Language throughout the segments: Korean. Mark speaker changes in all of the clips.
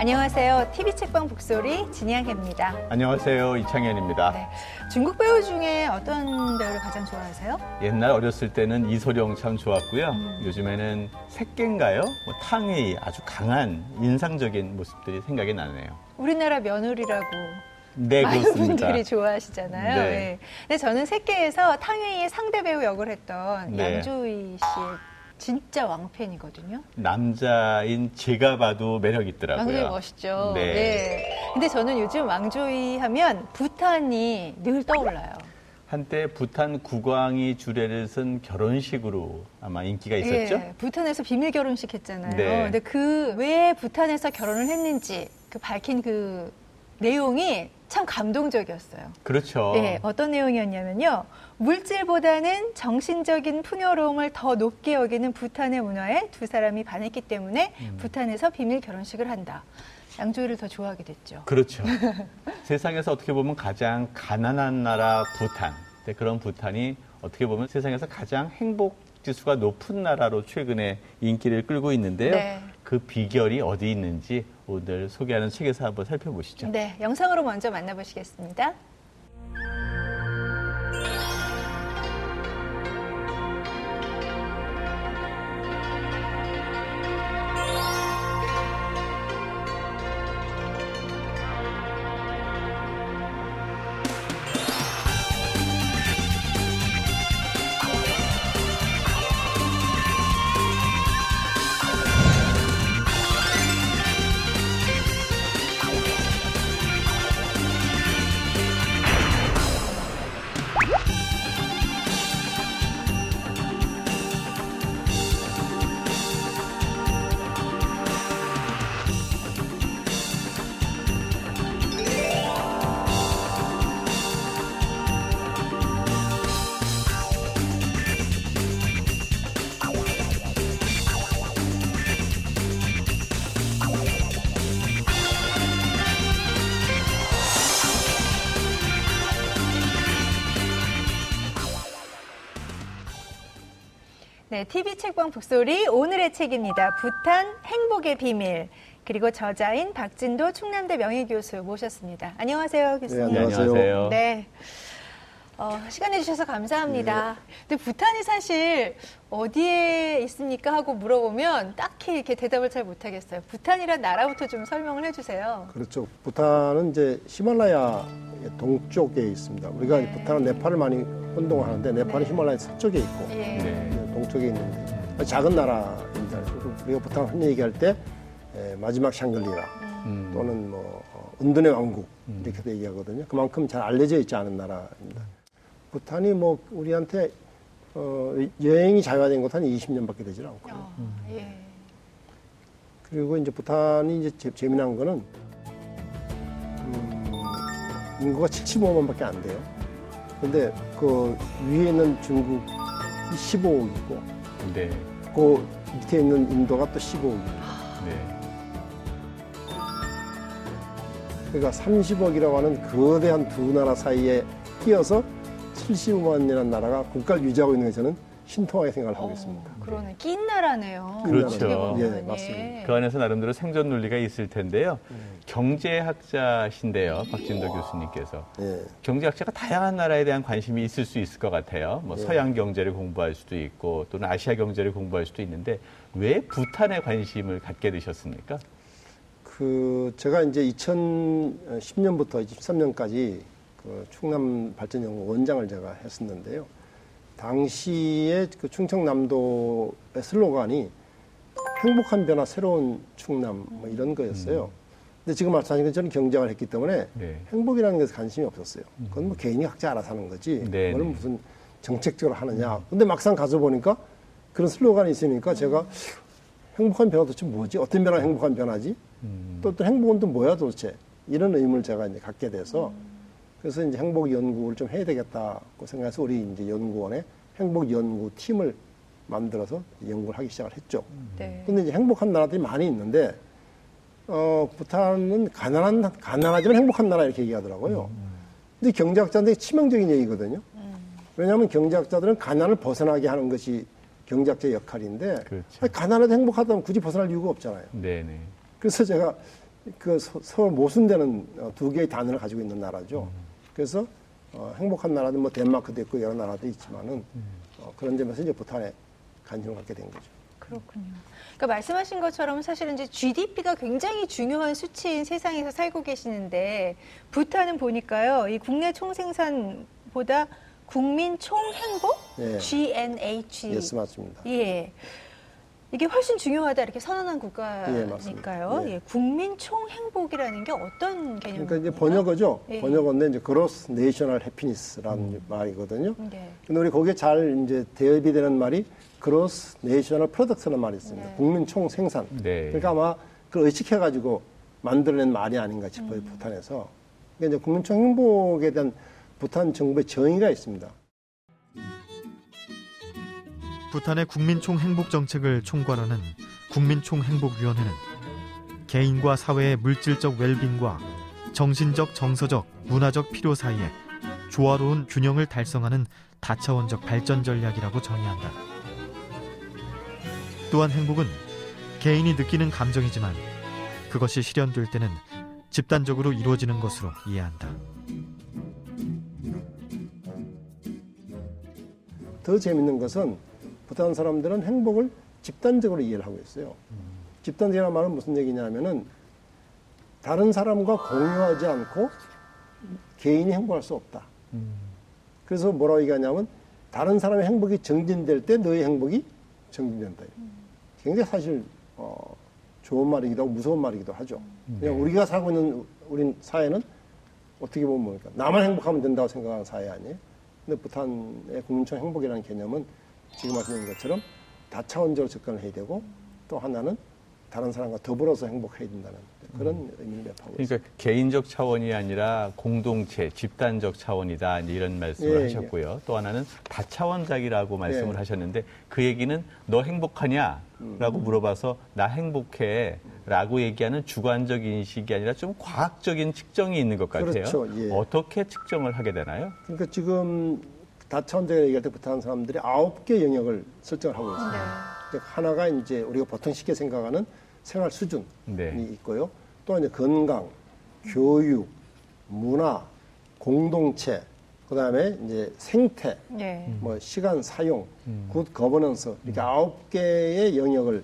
Speaker 1: 안녕하세요. TV 책방 북소리 진양혜입니다.
Speaker 2: 안녕하세요. 이창현입니다. 네.
Speaker 1: 중국 배우 중에 어떤 배우를 가장 좋아하세요?
Speaker 2: 옛날 어렸을 때는 이소룡 참 좋았고요. 음. 요즘에는 색갱가요? 뭐 탕웨이 아주 강한 인상적인 모습들이 생각이 나네요.
Speaker 1: 우리나라 며느리라고 네, 많은 그렇습니다. 분들이 좋아하시잖아요. 네. 네. 근데 저는 색계에서 탕웨이의 상대 배우 역을 했던 네. 양조위 씨의 진짜 왕팬이거든요.
Speaker 2: 남자인 제가 봐도 매력 있더라고요.
Speaker 1: 왕조이 멋있죠. 네. 네. 근데 저는 요즘 왕조이 하면 부탄이 늘 떠올라요.
Speaker 2: 한때 부탄 국왕이 주례를 쓴 결혼식으로 아마 인기가 있었죠. 예,
Speaker 1: 부탄에서 비밀 결혼식 했잖아요. 네. 근데 그 왜 부탄에서 결혼을 했는지 그 밝힌 그 내용이 참 감동적이었어요.
Speaker 2: 그렇죠.
Speaker 1: 네, 어떤 내용이었냐면요. 물질보다는 정신적인 풍요로움을 더 높게 여기는 부탄의 문화에 두 사람이 반했기 때문에 음. 부탄에서 비밀 결혼식을 한다. 양조위를 더 좋아하게 됐죠.
Speaker 2: 그렇죠. 세상에서 어떻게 보면 가장 가난한 나라 부탄. 그런 부탄이 어떻게 보면 세상에서 가장 행복 지수가 높은 나라로 최근에 인기를 끌고 있는데요. 네. 그 비결이 어디 있는지 오늘 소개하는 책에서 한번 살펴보시죠.
Speaker 1: 네, 영상으로 먼저 만나보시겠습니다. 네, TV 책방 북소리 오늘의 책입니다. 부탄 행복의 비밀. 그리고 저자인 박진도 충남대 명예교수 모셨습니다. 안녕하세요, 교수님.
Speaker 2: 네, 안녕하세요. 네.
Speaker 1: 어, 시간 내주셔서 감사합니다. 네. 근데 부탄이 사실 어디에 있습니까? 하고 물어보면 딱히 이렇게 대답을 잘 못하겠어요. 부탄이란 나라부터 좀 설명을 해주세요.
Speaker 3: 그렇죠. 부탄은 이제 히말라야 동쪽에 있습니다. 우리가 네. 부탄은 네팔을 많이 혼동하는데 네팔은 네. 히말라야 서쪽에 있고 예. 네. 동쪽에 있는데 작은 나라입니다. 우리가 보통 한 얘기할 때 에, 마지막 샹글리라 음. 또는 뭐 어, 은둔의 왕국 음. 이렇게도 얘기하거든요. 그만큼 잘 알려져 있지 않은 나라입니다. 부탄이 뭐 우리한테 어, 여행이 자유화된 것은 한 20년밖에 되질 않고요. 어, 예. 그리고 이제 부탄이 이제 재, 재미난 거는 음, 인구가 75만밖에 안 돼요. 근데 그 위에 있는 중국 15억이고 네. 그 밑에 있는 인도가 또 15억입니다. 네. 그러니까 30억이라고 하는 거대한 두 나라 사이에 끼어서 75만이라는 나라가 국가를 유지하고 있는 것에는 신통하게 생각을 하고 어, 있습니다.
Speaker 1: 그러네. 낀 나라네요.
Speaker 2: 그렇죠.
Speaker 3: 예, 맞습니다.
Speaker 2: 그 안에서 나름대로 생존 논리가 있을 텐데요. 음. 경제학자신데요, 박진도 교수님께서. 예. 경제학자가 다양한 나라에 대한 관심이 있을 수 있을 것 같아요. 뭐 예. 서양 경제를 공부할 수도 있고 또는 아시아 경제를 공부할 수도 있는데 왜 부탄에 관심을 갖게 되셨습니까?
Speaker 3: 그 제가 이제 2010년부터 23년까지 그 충남 발전연구 원장을 제가 했었는데요. 당시에 그 충청남도의 슬로건이 행복한 변화, 새로운 충남 뭐 이런 거였어요. 음. 근데 지금 말씀하신 것처럼 경쟁을 했기 때문에 네. 행복이라는 것에 관심이 없었어요. 그건 뭐 개인이 각자 알아서 하는 거지. 네. 그거는 네. 무슨 정책적으로 하느냐. 근데 막상 가서 보니까 그런 슬로건이 있으니까 제가 행복한 변화 도대체 뭐지? 어떤 변화가 행복한 변화지? 음. 또, 또 행복은 또 뭐야 도대체? 이런 의문을 제가 이제 갖게 돼서 음. 그래서 이제 행복 연구를 좀 해야 되겠다고 생각해서 우리 이제 연구원에 행복 연구 팀을 만들어서 연구를 하기 시작을 했죠. 네. 근데 이제 행복한 나라들이 많이 있는데 어, 부탄은 가난한 가난하지만 행복한 나라 이렇게 얘기하더라고요. 음. 근데 경제학자한테 치명적인 얘기거든요. 음. 왜냐하면 경제학자들은 가난을 벗어나게 하는 것이 경제학자의 역할인데 그렇죠. 아니, 가난해도 행복하다면 굳이 벗어날 이유가 없잖아요. 네네. 그래서 제가 그 서- 서로 모순되는 어, 두 개의 단어를 가지고 있는 나라죠. 그래서 어, 행복한 나라도 뭐 덴마크도 있고 여러 나라도 있지만은 어, 그런 점에서 이제 부탄에 관심을 갖게 된 거죠.
Speaker 1: 그렇군요. 그러니까 말씀하신 것처럼 사실은 이제 GDP가 굉장히 중요한 수치인 세상에서 살고 계시는데 부탄은 보니까요, 이 국내 총생산보다 국민 총행복
Speaker 3: 예.
Speaker 1: GNH
Speaker 3: yes 맞습니다.
Speaker 1: 예. 이게 훨씬 중요하다 이렇게 선언한
Speaker 3: 예,
Speaker 1: 국가니까요.
Speaker 3: 예.
Speaker 1: 예, 국민 총행복이라는 게 어떤 개념입니까?
Speaker 3: 그러니까 이제 번역어죠.
Speaker 1: 예.
Speaker 3: 번역어인데 이제 Gross National Happiness라는 말이거든요.
Speaker 1: 네.
Speaker 3: 근데 우리 거기에 잘 이제 대입이 되는 말이 Gross National Product라는 말이 있습니다.
Speaker 1: 네.
Speaker 3: 국민 총 생산.
Speaker 2: 네.
Speaker 3: 그러니까 아마 그걸 의식해가지고 만들어낸 말이 아닌가 싶어요,
Speaker 1: 음.
Speaker 3: 부탄에서. 그러니까 이제 국민 총 행복에 대한 부탄 정부의 정의가 있습니다.
Speaker 4: 부탄의 국민총 행복 정책을 총괄하는 국민총 행복위원회는 개인과 사회의 물질적 웰빙과 정신적, 정서적, 문화적 필요 사이에 조화로운 균형을 달성하는 다차원적 발전 전략이라고 정의한다. 또한 행복은 개인이 느끼는 감정이지만 그것이 실현될 때는 집단적으로 이루어지는 것으로 이해한다.
Speaker 3: 더 재밌는 것은 부탄 사람들은 행복을 집단적으로 이해를 하고 있어요. 집단적이라는 말은 무슨 얘기냐면은 다른 사람과 공유하지 않고 개인이 행복할 수 없다. 그래서 뭐라고 얘기하냐면 다른 사람의 행복이 정진될 때 너의 행복이 정진된다. 굉장히 사실 어, 좋은 말이기도 하고 무서운 말이기도 하죠. 그냥 우리가 살고 있는 우리 사회는 어떻게 보면 뭡니까? 나만 행복하면 된다고 생각하는 사회 아니에요? 근데 부탄의 국민총 행복이라는 개념은 지금 말씀드린 것처럼 다차원적으로 접근을 해야 되고 또 하나는 다른 사람과 더불어서 행복해야 된다는 그런 의미를 매파고 있습니다.
Speaker 2: 그러니까 개인적 차원이 아니라 공동체, 집단적 차원이다 이런 말씀을
Speaker 3: 예,
Speaker 2: 하셨고요. 또 하나는 다차원적이라고 말씀을
Speaker 3: 예.
Speaker 2: 하셨는데 그 얘기는 너 행복하냐라고
Speaker 3: 음.
Speaker 2: 물어봐서 나 행복해라고 얘기하는 주관적 인식이 아니라 좀 과학적인 측정이 있는 것 같아요.
Speaker 3: 그렇죠, 예.
Speaker 2: 어떻게 측정을 하게 되나요?
Speaker 3: 그러니까 지금 다차원적으로 얘기할 때 부탄 사람들이 아홉 개 영역을 설정을 하고 있습니다.
Speaker 1: 네.
Speaker 3: 그러니까 하나가 이제 우리가 보통 쉽게 생각하는 생활 수준이
Speaker 2: 네.
Speaker 3: 있고요. 또 이제 건강, 교육, 문화, 공동체, 그 다음에 이제 생태,
Speaker 1: 네.
Speaker 3: 뭐 시간 사용, good governance 이렇게 아홉 개의 영역을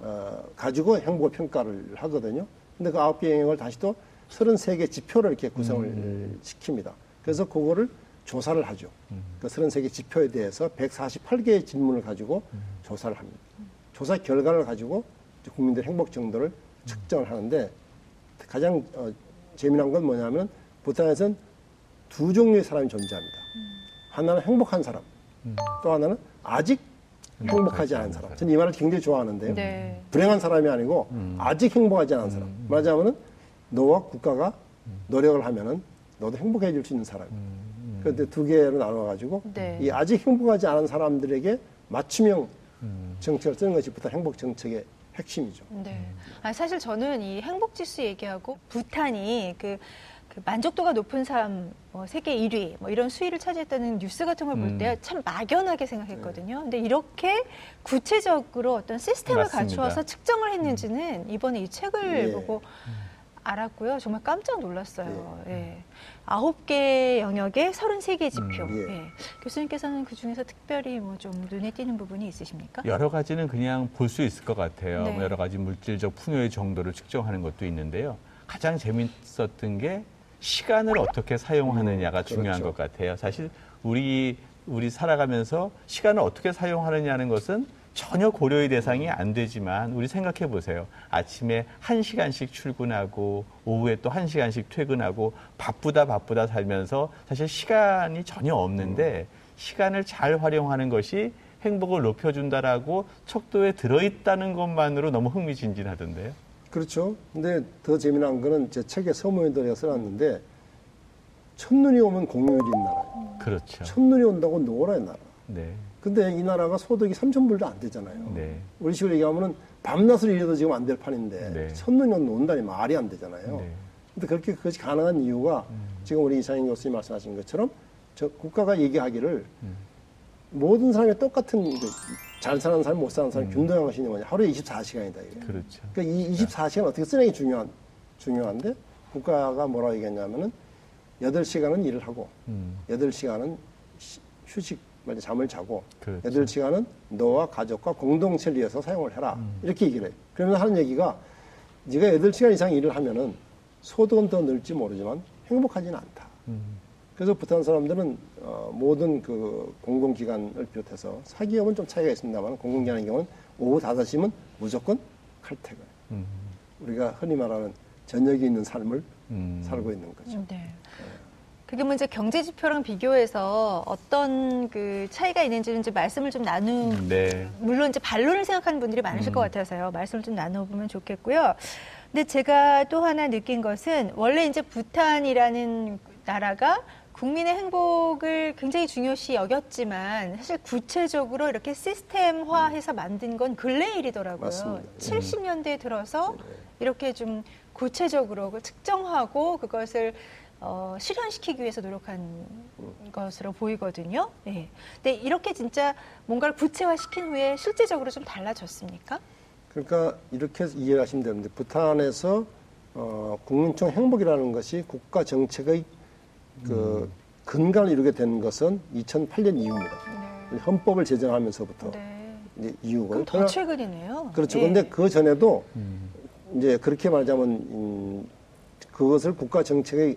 Speaker 3: 어, 가지고 행복 평가를 하거든요. 근데 그 아홉 개 영역을 다시 또 33개 지표를 이렇게 구성을 시킵니다. 그래서 그거를 조사를 하죠. 그 33개 지표에 대해서 148개의 질문을 가지고 조사를 합니다. 조사 결과를 가지고 국민들의 행복 정도를 측정을 하는데 가장 어, 재미난 건 뭐냐면 부탄에서는 두 종류의 사람이 존재합니다. 하나는 행복한 사람, 또 하나는 아직 행복하지 않은 사람. 저는 이 말을 굉장히 좋아하는데요.
Speaker 1: 네.
Speaker 3: 불행한 사람이 아니고 아직 행복하지 않은 사람. 말하자면은 너와 국가가 노력을 하면은 너도 행복해질 수 있는 사람. 그런데 두 개로 나눠가지고
Speaker 1: 네.
Speaker 3: 이 아직 행복하지 않은 사람들에게 맞춤형 정책을 쓰는 것이 부탄 행복 정책의 핵심이죠.
Speaker 1: 네. 아, 사실 저는 이 행복 지수 얘기하고 부탄이 그, 그 만족도가 높은 사람 뭐 세계 1위 뭐 이런 수위를 차지했다는 뉴스 같은 걸볼
Speaker 2: 음.
Speaker 1: 때참 막연하게 생각했거든요. 근데 이렇게 구체적으로 어떤 시스템을
Speaker 2: 맞습니다.
Speaker 1: 갖추어서 측정을 했는지는 이번에 이 책을
Speaker 3: 예.
Speaker 1: 보고 알았고요. 정말 깜짝 놀랐어요. 예. 아홉 개 영역에 33개 지표.
Speaker 3: 음, 예.
Speaker 1: 예. 교수님께서는 그 중에서 특별히 뭐 좀 눈에 띄는 부분이 있으십니까?
Speaker 2: 여러 가지는 그냥 볼 수 있을 것 같아요.
Speaker 1: 네.
Speaker 2: 뭐 여러 가지 물질적 풍요의 정도를 측정하는 것도 있는데요. 가장 재밌었던 게 시간을 어떻게 사용하느냐가
Speaker 3: 음,
Speaker 2: 중요한
Speaker 3: 그렇죠.
Speaker 2: 것 같아요. 사실 우리 우리 살아가면서 시간을 어떻게 사용하느냐는 것은 전혀 고려의 대상이 안 되지만 우리 생각해 보세요. 아침에 한 시간씩 출근하고 오후에 또 한 시간씩 퇴근하고 바쁘다 바쁘다 살면서 사실 시간이 전혀 없는데 시간을 잘 활용하는 것이 행복을 높여준다라고 척도에 들어있다는 것만으로 너무 흥미진진하던데요.
Speaker 3: 그렇죠. 근데 더 재미난 거는 제 책에 서문에도 내가 써놨는데 첫눈이 오면 공휴일인 나라예요.
Speaker 2: 그렇죠.
Speaker 3: 첫눈이 온다고 노라의 나라.
Speaker 2: 네. 근데
Speaker 3: 이 나라가 소득이 3천 불도 안 되잖아요.
Speaker 2: 네.
Speaker 3: 우리 식으로 얘기하면은 밤낮을 일해도 지금 안 될 판인데
Speaker 2: 네.
Speaker 3: 첫눈이 온다니 말이 안 되잖아요.
Speaker 2: 네.
Speaker 3: 근데 그렇게 그것이 가능한 이유가 지금 우리 이상인 교수님 말씀하신 것처럼 저 국가가 얘기하기를 모든 사람이 똑같은 이제 잘 사는 사람, 못 사는 사람 균등한 것이 뭐냐. 하루에 24시간이다. 이게.
Speaker 2: 그렇죠.
Speaker 3: 그러니까 이 24시간 어떻게 쓰는 게 중요한 중요한데 국가가 뭐라고 얘기했냐면은 여덟 시간은 일을 하고
Speaker 2: 음.
Speaker 3: 여덟 시간은 휴식 말이 잠을 자고
Speaker 2: 그렇죠.
Speaker 3: 여덟 시간은 너와 가족과 공동체를 위해서 사용을 해라
Speaker 2: 음.
Speaker 3: 이렇게 얘기를 해요. 그러면서 하는 얘기가 네가 여덟 시간 이상 일을 하면은 소득은 더 늘지 모르지만 행복하지는 않다.
Speaker 2: 음.
Speaker 3: 그래서 부탄 사람들은 어, 모든 그 공공기관을 비롯해서 사기업은 좀 차이가 있습니다만 공공기관의 경우는 오후 5시면 무조건 칼퇴근.
Speaker 2: 음.
Speaker 3: 우리가 흔히 말하는 저녁이 있는 삶을
Speaker 2: 음.
Speaker 3: 살고 있는 거죠.
Speaker 1: 네. 그게 뭐 이제 경제 지표랑 비교해서 어떤 그 차이가 있는지는 이제 말씀을 좀 나누
Speaker 2: 네.
Speaker 1: 물론 이제 반론을 생각하는 분들이 많으실
Speaker 2: 음.
Speaker 1: 것 같아서요. 말씀을 좀 나눠보면 좋겠고요. 근데 제가 또 하나 느낀 것은 원래 이제 부탄이라는 나라가 국민의 행복을 굉장히 중요시 여겼지만 사실 구체적으로 이렇게 시스템화해서 만든 건 근래 일이더라고요.
Speaker 3: 맞습니다.
Speaker 1: 70년대에 들어서 이렇게 좀 구체적으로 그 측정하고 그것을 어, 실현시키기 위해서 노력한 것으로 보이거든요. 네. 근데 이렇게 진짜 뭔가를 구체화시킨 후에 실제적으로 좀 달라졌습니까?
Speaker 3: 그러니까 이렇게 해서 이해를 하시면 되는데 부탄에서 어, 국민총 행복이라는 것이 국가 정책의 그 근간을 이루게 된 것은 2008년 이후입니다. 헌법을 제정하면서부터
Speaker 1: 네.
Speaker 3: 이제 이후고.
Speaker 1: 더 최근이네요.
Speaker 3: 그렇죠.
Speaker 1: 예.
Speaker 3: 근데 그 전에도
Speaker 2: 음.
Speaker 3: 이제 그렇게 말하자면 음, 그것을 국가 정책의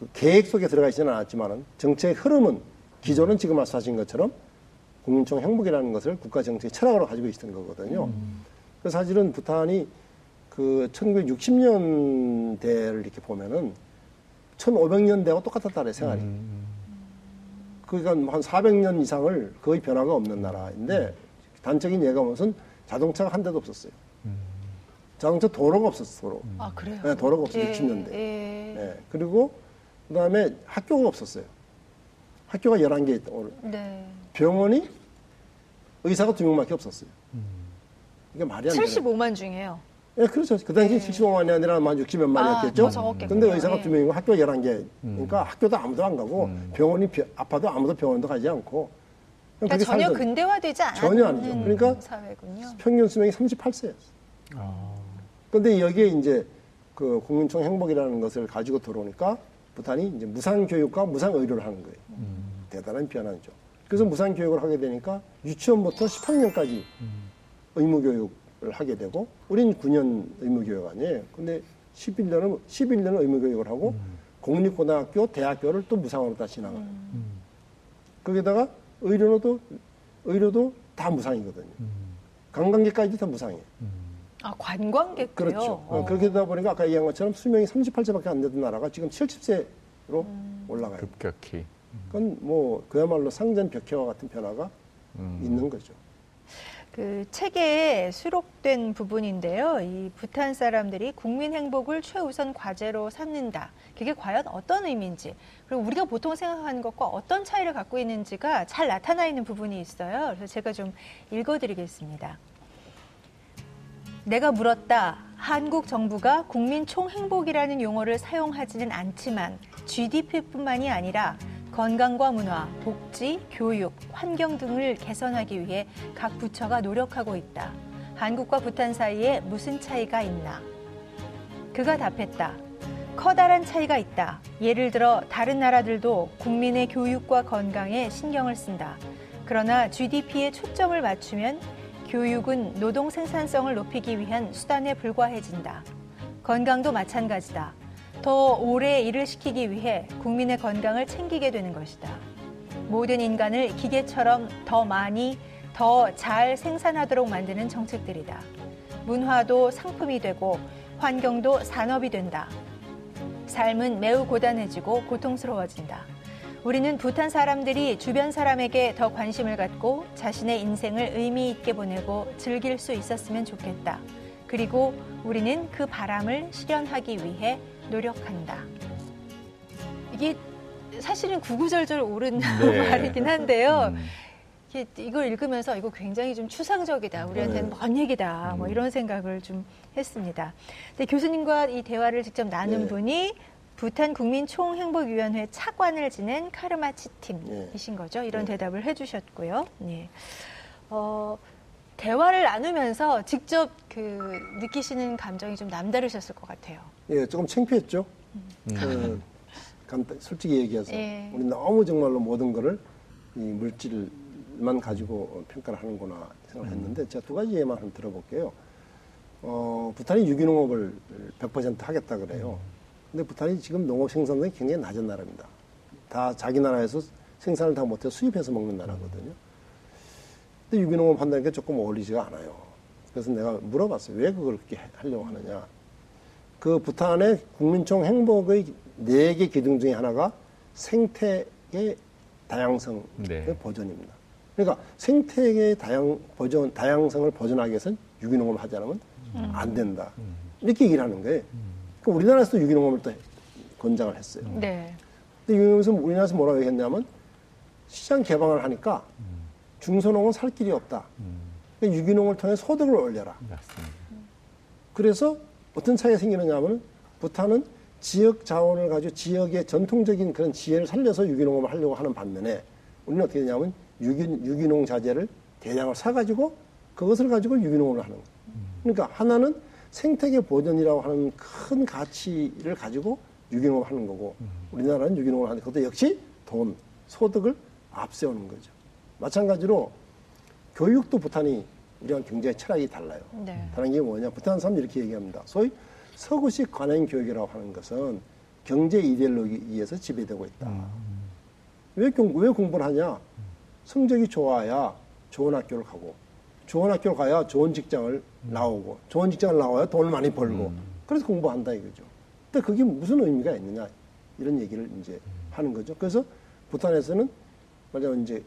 Speaker 3: 그 계획 속에 들어가 있지는 않았지만은 정책의 흐름은 기존은 지금 말씀하신 것처럼 국민총 행복이라는 것을 국가 정책의 철학으로 가지고 있었던 거거든요. 그래서 사실은 부탄이 그 1960년대를 이렇게 보면은 1500년대와 똑같았다래 생활이.
Speaker 2: 음.
Speaker 3: 그러니까 한 400년 이상을 거의 변화가 없는 나라인데 단적인 예가 무슨 자동차가 한 대도 없었어요. 자동차 도로가 없었어, 도로.
Speaker 1: 아 그래요?
Speaker 3: 네, 도로가 없어요,
Speaker 1: 예,
Speaker 3: 60년대.
Speaker 1: 예.
Speaker 3: 네. 그리고 그다음에 학교가 없었어요. 학교가 11개 있다. 오늘.
Speaker 1: 네.
Speaker 3: 병원이 의사가 두 명밖에 없었어요. 이게 말이 안 돼요.
Speaker 1: 75만 중에요.
Speaker 3: 예, 그렇죠. 그 당시 75만이 아니라 한 60몇
Speaker 1: 아,
Speaker 3: 만이었겠죠.
Speaker 1: 더 적었겠군요.
Speaker 3: 근데 의사가
Speaker 1: 예.
Speaker 3: 두 명이고 학교가 11개. 그러니까 학교도 아무도 안 가고 병원이 비- 아파도 아무도 병원도 가지 않고.
Speaker 1: 그러니까 전혀
Speaker 3: 살던
Speaker 1: 근대화되지 않은
Speaker 3: 전혀 아니죠. 그러니까
Speaker 1: 사회군요.
Speaker 3: 평균 수명이 38세였어요.
Speaker 2: 아.
Speaker 3: 근데 여기에 이제 그 국민총 행복이라는 것을 가지고 들어오니까 부탄이 이제 무상 교육과 무상 의료를 하는 거예요. 대단한 변화죠. 그래서 무상 교육을 하게 되니까 유치원부터 10학년까지 의무 교육을 하게 되고 우리는 9년 의무 교육 아니에요. 근데 11년은 11년은 의무 교육을 하고 공립고등학교, 대학교를 또 무상으로 다 진학을. 해요. 거기다가 의료도 의료도 다 무상이거든요. 관광객까지도 다 무상이에요.
Speaker 1: 아 관광객도요.
Speaker 3: 그렇죠. 어,
Speaker 1: 어.
Speaker 3: 그렇게 되다 보니까 아까 얘기한 것처럼 수명이 38세밖에 안 되던 나라가 지금 70세로
Speaker 1: 음.
Speaker 3: 올라가요.
Speaker 2: 급격히.
Speaker 3: 그건 뭐 그야말로 상전 벽해와 같은 변화가
Speaker 2: 음.
Speaker 3: 있는 거죠.
Speaker 1: 그 책에 수록된 부분인데요. 이 부탄 사람들이 국민 행복을 최우선 과제로 삼는다. 그게 과연 어떤 의미인지, 그리고 우리가 보통 생각하는 것과 어떤 차이를 갖고 있는지가 잘 나타나 있는 부분이 있어요. 그래서 제가 좀 읽어드리겠습니다. 내가 물었다. 한국 정부가 국민 총행복이라는 용어를 사용하지는 않지만 GDP뿐만이 아니라 건강과 문화, 복지, 교육, 환경 등을 개선하기 위해 각 부처가 노력하고 있다. 한국과 부탄 사이에 무슨 차이가 있나? 그가 답했다. 커다란 차이가 있다. 예를 들어 다른 나라들도 국민의 교육과 건강에 신경을 쓴다. 그러나 GDP에 초점을 맞추면 교육은 노동 생산성을 높이기 위한 수단에 불과해진다. 건강도 마찬가지다. 더 오래 일을 시키기 위해 국민의 건강을 챙기게 되는 것이다. 모든 인간을 기계처럼 더 많이, 더 잘 생산하도록 만드는 정책들이다. 문화도 상품이 되고 환경도 산업이 된다. 삶은 매우 고단해지고 고통스러워진다. 우리는 부탄 사람들이 주변 사람에게 더 관심을 갖고 자신의 인생을 의미 있게 보내고 즐길 수 있었으면 좋겠다. 그리고 우리는 그 바람을 실현하기 위해 노력한다. 이게 사실은 구구절절 옳은
Speaker 2: 네.
Speaker 1: 말이긴 한데요.
Speaker 2: 음.
Speaker 1: 이걸 읽으면서 이거 굉장히 좀 추상적이다. 우리한테는
Speaker 3: 네.
Speaker 1: 먼 얘기다. 뭐
Speaker 2: 음.
Speaker 1: 이런 생각을 좀 했습니다. 근데 교수님과 이 대화를 직접 나눈
Speaker 3: 네.
Speaker 1: 분이 부탄 국민 총행복위원회 차관을 지낸 카르마치 팀이신 거죠. 이런
Speaker 3: 네.
Speaker 1: 대답을 해주셨고요. 네. 어, 대화를 나누면서 직접 그 느끼시는 감정이 좀 남다르셨을 것 같아요.
Speaker 3: 예, 조금 창피했죠. 그, 간단, 솔직히 얘기해서
Speaker 1: 예.
Speaker 3: 우리 너무 정말로 모든 거를 이 물질만 가지고 평가를 하는구나 생각을 했는데 제가 두 가지 예만 한번 들어볼게요. 어, 부탄이 유기농업을 100% 하겠다 그래요. 근데 부탄이 지금 농업 생산량이 굉장히 낮은 나라입니다. 다 자기 나라에서 생산을 다 못해서 수입해서 먹는 나라거든요. 근데 유기농업 한다는 게 조금 어울리지가 않아요. 그래서 내가 물어봤어요. 왜 그걸 그렇게 하려고 하느냐. 그 부탄의 국민총 행복의 네 개 기둥 중에 하나가 생태의 다양성의
Speaker 2: 네.
Speaker 3: 보존입니다. 그러니까 생태계의 다양 보존, 다양성을 보존하기 위해서는 유기농업을 하지 않으면 안 된다. 이렇게 얘기를 하는 거예요. 그러니까 우리나라에서도 유기농업을 또 권장을 했어요.
Speaker 1: 네.
Speaker 3: 근데 유기농업에서 우리나라에서 뭐라고 얘기했냐면 시장 개방을 하니까 중소농은 살 길이 없다. 그러니까 유기농을 통해 소득을 올려라.
Speaker 2: 맞습니다.
Speaker 3: 그래서 어떤 차이가 생기느냐 하면 부탄은 지역 자원을 가지고 지역의 전통적인 그런 지혜를 살려서 유기농업을 하려고 하는 반면에 우리는 어떻게 되냐면 유기, 유기농 자재를 대량을 사가지고 그것을 가지고 유기농업을 하는 거예요. 그러니까 하나는 생태계 보존이라고 하는 큰 가치를 가지고 유기농업을 하는 거고 우리나라는 유기농을 하는 것도 역시 돈, 소득을 앞세우는 거죠. 마찬가지로 교육도 부탄이 우리랑 굉장히 철학이 달라요.
Speaker 1: 네.
Speaker 3: 다른 게 뭐냐? 부탄 사람들이 이렇게 얘기합니다. 소위 서구식 관행 교육이라고 하는 것은 경제 이데올로기에서 지배되고 있다. 왜, 공, 왜 공부를 하냐? 성적이 좋아야 좋은 학교를 가고, 좋은 학교를 가야 좋은 직장을 나오고, 좋은 직장을 나와야 돈을 많이 벌고, 그래서 공부한다 이거죠. 근데 그게 무슨 의미가 있느냐? 이런 얘기를 이제 하는 거죠. 그래서 부탄에서는 말하자면 이제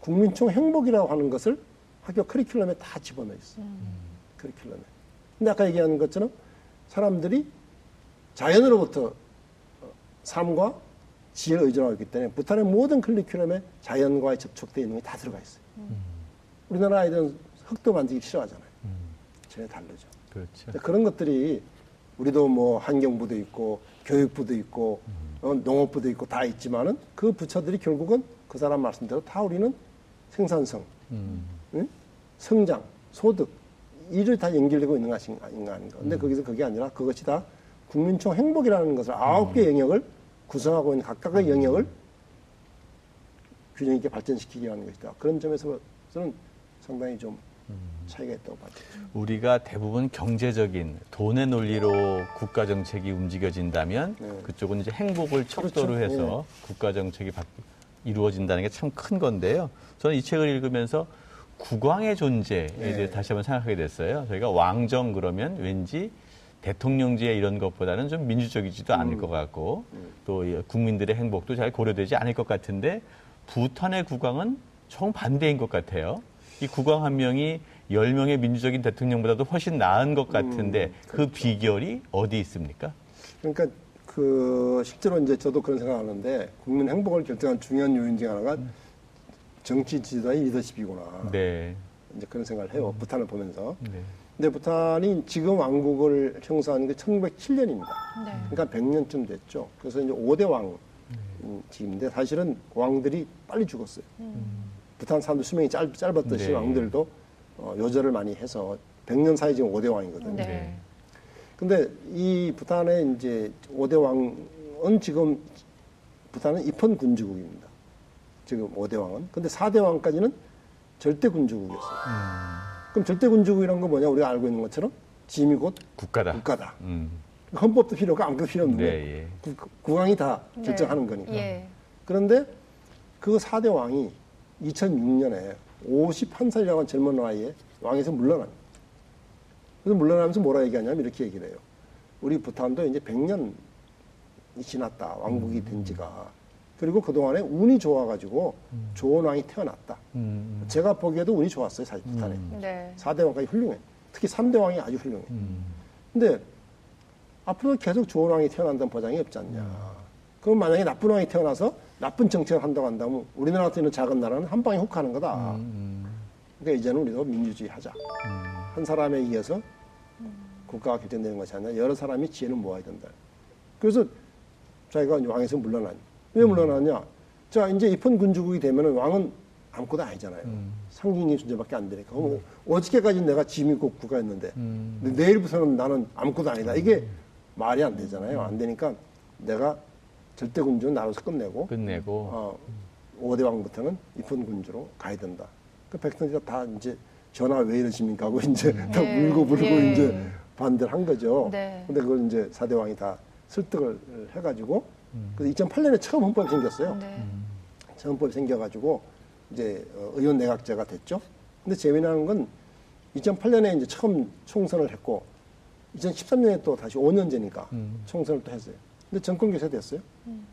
Speaker 3: 국민총 행복이라고 하는 것을 학교 커리큘럼에 다 집어넣어 있어요. 커리큘럼에. 근데 아까 얘기하는 것처럼 사람들이 자연으로부터 어, 삶과 지혜를 의존하고 있기 때문에 부탄의 모든 커리큘럼에 자연과의 접촉되어 있는 게 다 들어가 있어요. 우리나라 아이들은 흙도 만지기 싫어하잖아요. 전혀 다르죠.
Speaker 2: 그렇죠.
Speaker 3: 그런 것들이 우리도 뭐 환경부도 있고 교육부도 있고 어, 농업부도 있고 다 있지만은 그 부처들이 결국은 그 사람 말씀대로 다 우리는 생산성,
Speaker 2: 음.
Speaker 3: 응? 성장, 소득 이를 다 연결되고 있는 것이 아닌가 아닌가. 근데 거기서 그게 아니라 그것이 다 국민총 행복이라는 것을 아홉 개 영역을 구성하고 있는 각각의 영역을 균형 있게 발전시키기 위한 것이다. 그런 점에서는 상당히 좀 차이가 있다고 봐요.
Speaker 2: 우리가 대부분 경제적인 돈의 논리로 국가 정책이 움직여진다면
Speaker 3: 네.
Speaker 2: 그쪽은 이제 행복을 척도로
Speaker 3: 그렇죠.
Speaker 2: 해서 국가 정책이 바- 이루어진다는 게 참 큰 건데요. 저는 이 책을 읽으면서 국왕의 존재에 대해
Speaker 3: 네.
Speaker 2: 다시 한번 생각하게 됐어요. 저희가 왕정 그러면 왠지 대통령제 이런 것보다는 좀 민주적이지도
Speaker 3: 음.
Speaker 2: 않을 것 같고 또이 국민들의 행복도 잘 고려되지 않을 것 같은데 부탄의 국왕은 정반대인 것 같아요. 이 국왕 한 명이 열명의 민주적인 대통령보다도 훨씬 나은 것 같은데 그 비결이 어디 있습니까?
Speaker 3: 그러니까 그 실제로 이제 저도 그런 생각하는데 국민 행복을 결정한 중요한 요인 중 하나가 정치 지도자의 리더십이구나.
Speaker 2: 네.
Speaker 3: 이제 그런 생각을 해요. 부탄을 보면서.
Speaker 2: 네.
Speaker 3: 근데 부탄이 지금 왕국을 형성한 게 1907년입니다.
Speaker 1: 네.
Speaker 3: 그러니까 100년쯤 됐죠. 그래서 이제 5대 왕집인데 사실은 왕들이 빨리 죽었어요. 부탄 사람들 수명이 짧, 짧았듯이
Speaker 2: 네.
Speaker 3: 왕들도 어, 요절을 많이 해서 100년 사이 지금 5대 왕이거든요.
Speaker 1: 네.
Speaker 3: 근데 이 부탄의 이제 5대 왕은 지금 부탄은 입헌 군주국입니다. 지금 5대 왕은. 근데 4대 왕까지는 절대 군주국이었어요. 그럼 절대 군주국이란 건 뭐냐? 우리가 알고 있는 것처럼 짐이 곧
Speaker 2: 국가다.
Speaker 3: 국가다.
Speaker 2: 음.
Speaker 3: 헌법도 필요 없고 아무것도 필요 없는데
Speaker 2: 네, 예.
Speaker 3: 국, 국왕이 다
Speaker 1: 네.
Speaker 3: 결정하는 거니까.
Speaker 1: 예.
Speaker 3: 그런데 그 4대 왕이 2006년에 51살이라고 하는 젊은 나이에 왕에서 물러납니다. 그래서 물러나면서 뭐라 얘기하냐면 이렇게 얘기를 해요. 우리 부탄도 이제 100년이 지났다. 왕국이 된 지가. 그리고 그동안에 운이 좋아가지고 좋은 왕이 태어났다.
Speaker 2: 음.
Speaker 3: 제가 보기에도 운이 좋았어요. 사실 부탄에.
Speaker 1: 네.
Speaker 3: 4대 왕까지 훌륭해. 특히 3대 왕이 아주 훌륭해.
Speaker 2: 음.
Speaker 3: 근데 앞으로 계속 좋은 왕이 태어난다는 보장이 없지 않냐. 그럼 만약에 나쁜 왕이 태어나서 나쁜 정책을 한다고 한다면 우리나라 같은 이런 작은 나라는 한 방에 훅 하는 거다.
Speaker 2: 음.
Speaker 3: 그러니까 이제는 우리도 민주주의 하자. 한 사람에 의해서 국가가 결정되는 것이 아니라 여러 사람이 지혜를 모아야 된다. 그래서 자기가 왕에서 물러나니. 왜 물러나냐? 자, 이제 입헌 군주국이 되면 왕은 아무것도 아니잖아요. 음. 상징적인 존재밖에 안 되니까. 음. 어저께까지 내가 지민국 국가였는데 음. 내일부터는 나는 아무것도 아니다. 이게 말이 안 되잖아요. 안 되니까 내가 절대 군주는 나로서 끝내고
Speaker 2: 끝내고 어,
Speaker 3: 5대 왕부터는 입헌 군주로 가야 된다. 그 백성들이 다 이제 전화 왜 이러십니까 하고 이제 음. 다 네. 울고 부르고 예. 이제 반대를 한 거죠. 네. 근데 그걸 이제 4대 왕이 다 설득을 해가지고 음. 그래서 2008년에 처음 헌법이 생겼어요. 네. 처음 헌법이 생겨가지고 이제 어, 의원 내각제가 됐죠. 근데 재미난 건 2008년에 이제 처음 총선을 했고 2013년에 또 다시 5년제니까 음. 총선을 또 했어요. 근데 정권 교체 됐어요. 음.